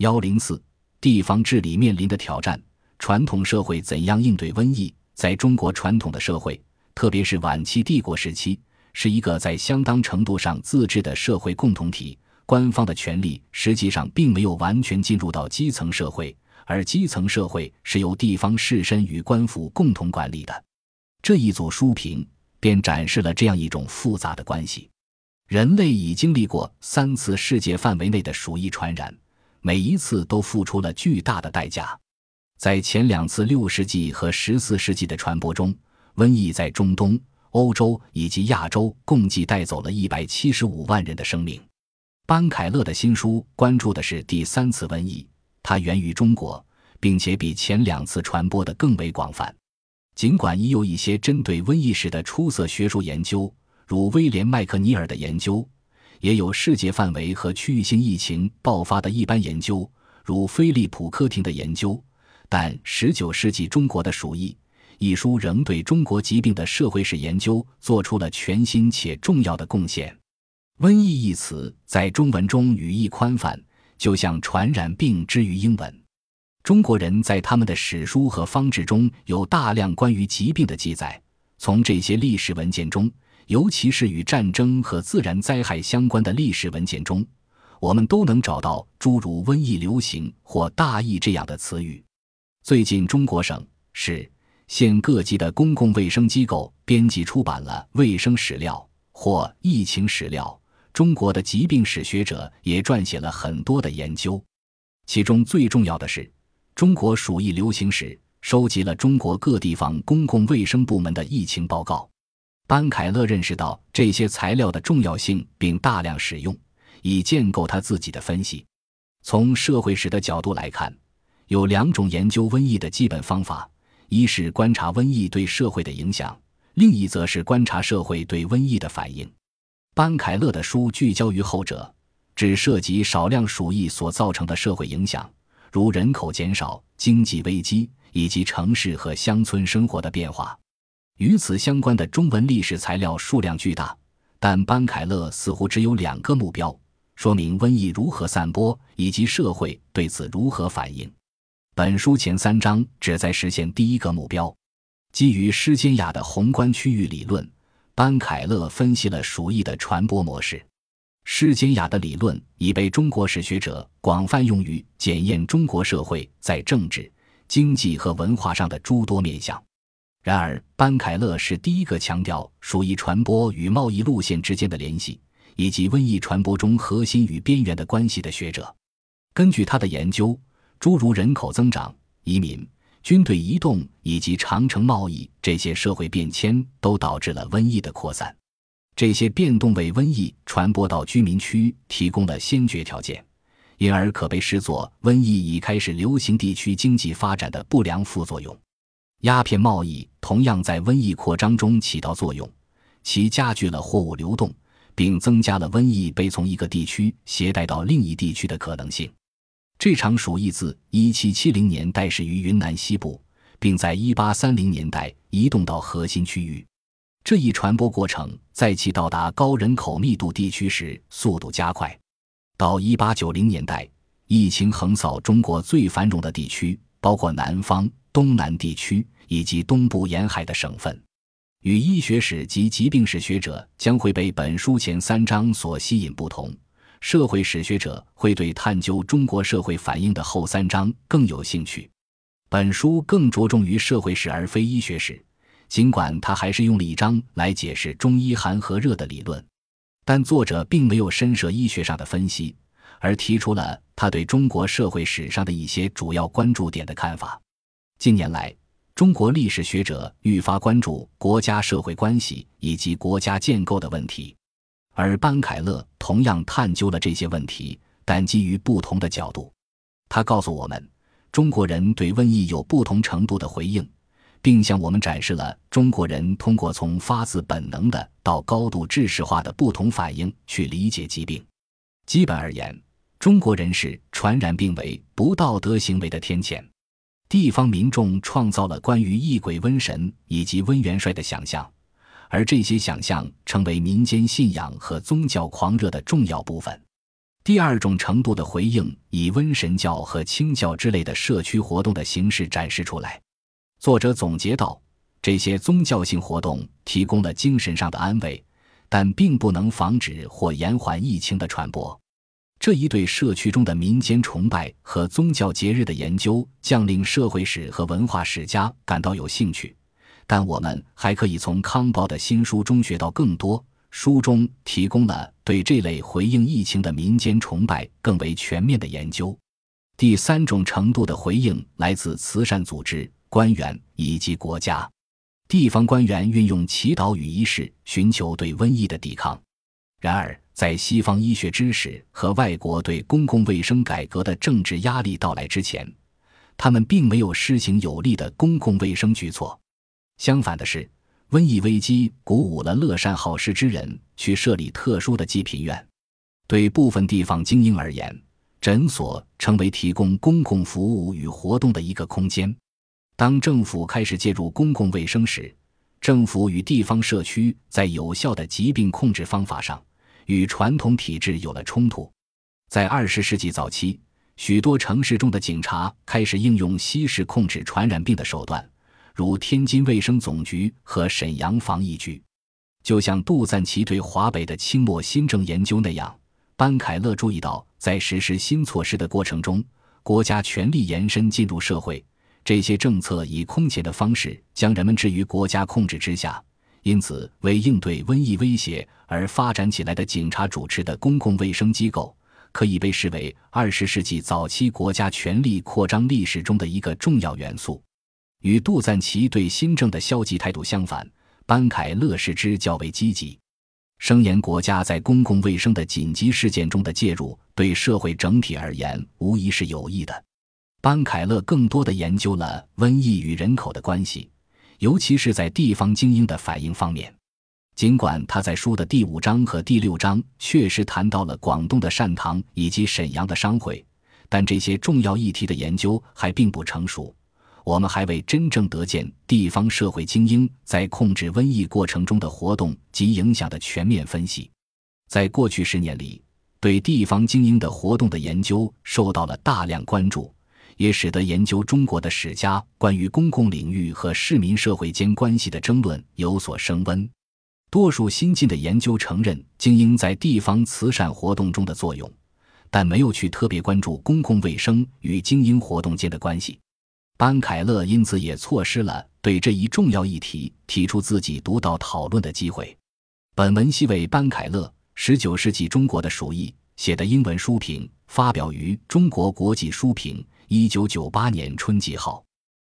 幺零四，地方治理面临的挑战，传统社会怎样应对瘟疫？在中国传统的社会，特别是晚期帝国时期，是一个在相当程度上自治的社会共同体。官方的权力实际上并没有完全进入到基层社会，而基层社会是由地方士绅与官府共同管理的。这一组书评便展示了这样一种复杂的关系：人类已经历过三次世界范围内的鼠疫传染，每一次都付出了巨大的代价。在前两次六世纪和十四世纪的传播中，瘟疫在中东、欧洲以及亚洲共计带走了一百七十五万人的生命。班凯勒的新书关注的是第三次瘟疫，它源于中国，并且比前两次传播的更为广泛。尽管已有一些针对瘟疫史的出色学术研究，如威廉麦克尼尔的研究，也有世界范围和区域性疫情爆发的一般研究，如菲利普科廷的研究，但《十九世纪中国的鼠疫》一书仍对中国疾病的社会史研究做出了全新且重要的贡献。瘟疫一词在中文中语义宽泛，就像传染病之于英文。中国人在他们的史书和方志中有大量关于疾病的记载。从这些历史文件中，尤其是与战争和自然灾害相关的历史文件中，我们都能找到诸如“瘟疫流行”或“大疫”这样的词语。最近，中国省市县各级的公共卫生机构编辑出版了卫生史料或疫情史料。中国的疾病史学者也撰写了很多的研究，其中最重要的是《中国鼠疫流行史》，收集了中国各地方公共卫生部门的疫情报告。班凯勒认识到这些材料的重要性，并大量使用，以建构他自己的分析。从社会史的角度来看，有两种研究瘟疫的基本方法：一是观察瘟疫对社会的影响，另一则是观察社会对瘟疫的反应。班凯勒的书聚焦于后者，只涉及少量鼠疫所造成的社会影响，如人口减少、经济危机以及城市和乡村生活的变化。与此相关的中文历史材料数量巨大，但班凯勒似乎只有两个目标：说明瘟疫如何散播，以及社会对此如何反应。本书前三章旨在实现第一个目标，基于施坚雅的宏观区域理论。班凯勒分析了鼠疫的传播模式。施坚雅的理论已被中国史学者广泛用于检验中国社会在政治、经济和文化上的诸多面向。然而，班凯勒是第一个强调鼠疫传播与贸易路线之间的联系，以及瘟疫传播中核心与边缘的关系的学者。根据他的研究，诸如人口增长、移民。军队移动以及长城贸易这些社会变迁都导致了瘟疫的扩散，这些变动为瘟疫传播到居民区提供了先决条件，因而可被视作瘟疫已开始流行地区经济发展的不良副作用。鸦片贸易同样在瘟疫扩张中起到作用，其加剧了货物流动，并增加了瘟疫被从一个地区携带到另一地区的可能性。这场鼠疫自1770年代始于云南西部，并在1830年代移动到核心区域。这一传播过程在其到达高人口密度地区时速度加快。到1890年代，疫情横扫中国最繁荣的地区，包括南方、东南地区以及东部沿海的省份。与医学史及疾病史学者将会被本书前三章所吸引不同。社会史学者会对探究中国社会反应的后三章更有兴趣。本书更着重于社会史而非医学史，尽管他还是用了一章来解释中医寒和热的理论，但作者并没有深涉医学上的分析，而提出了他对中国社会史上的一些主要关注点的看法。近年来，中国历史学者愈发关注国家社会关系以及国家建构的问题。而班凯勒同样探究了这些问题，但基于不同的角度。他告诉我们，中国人对瘟疫有不同程度的回应，并向我们展示了中国人通过从发自本能的到高度知识化的不同反应去理解疾病。基本而言，中国人视传染病为不道德行为的天谴。地方民众创造了关于异鬼瘟神以及温元帅的想象。而这些想象成为民间信仰和宗教狂热的重要部分。第二种程度的回应，以瘟神教和清教之类的社区活动的形式展示出来。作者总结道：这些宗教性活动提供了精神上的安慰，但并不能防止或延缓疫情的传播。这一对社区中的民间崇拜和宗教节日的研究，将令社会史和文化史家感到有兴趣。但我们还可以从康报的新书中学到更多。书中提供了对这类回应疫情的民间崇拜更为全面的研究。第三种程度的回应来自慈善组织、官员以及国家、地方官员运用祈祷与仪式寻求对瘟疫的抵抗。然而，在西方医学知识和外国对公共卫生改革的政治压力到来之前，他们并没有施行有力的公共卫生举措。相反的是。瘟疫危机鼓舞了乐善好施之人去设立特殊的济贫院。对部分地方精英而言，诊所成为提供公共服务与活动的一个空间。当政府开始介入公共卫生时，政府与地方社区在有效的疾病控制方法上与传统体制有了冲突。在二十世纪早期，许多城市中的警察开始应用西式控制传染病的手段。如天津卫生总局和沈阳防疫局，就像杜赞奇对华北的清末新政研究那样，班凯勒注意到，在实施新措施的过程中，国家权力延伸进入社会，这些政策以空前的方式将人们置于国家控制之下。因此，为应对瘟疫威胁而发展起来的警察主持的公共卫生机构，可以被视为二十世纪早期国家权力扩张历史中的一个重要元素。与杜赞奇对新政的消极态度相反，班凯勒视之较为积极，声言国家在公共卫生的紧急事件中的介入对社会整体而言无疑是有益的。班凯勒更多的研究了瘟疫与人口的关系，尤其是在地方精英的反应方面。尽管他在书的第五章和第六章确实谈到了广东的善堂以及沈阳的商会，但这些重要议题的研究还并不成熟。我们还未真正得见地方社会精英在控制瘟疫过程中的活动及影响的全面分析。在过去十年里，对地方精英的活动的研究受到了大量关注，也使得研究中国的史家关于公共领域和市民社会间关系的争论有所升温。多数新进的研究承认精英在地方慈善活动中的作用，但没有去特别关注公共卫生与精英活动间的关系。班凯勒因此也错失了对这一重要议题提出自己独到讨论的机会。本文系为班凯勒《十九世纪中国的鼠疫》写的英文书评，发表于《中国国际书评》一九九八年春季号。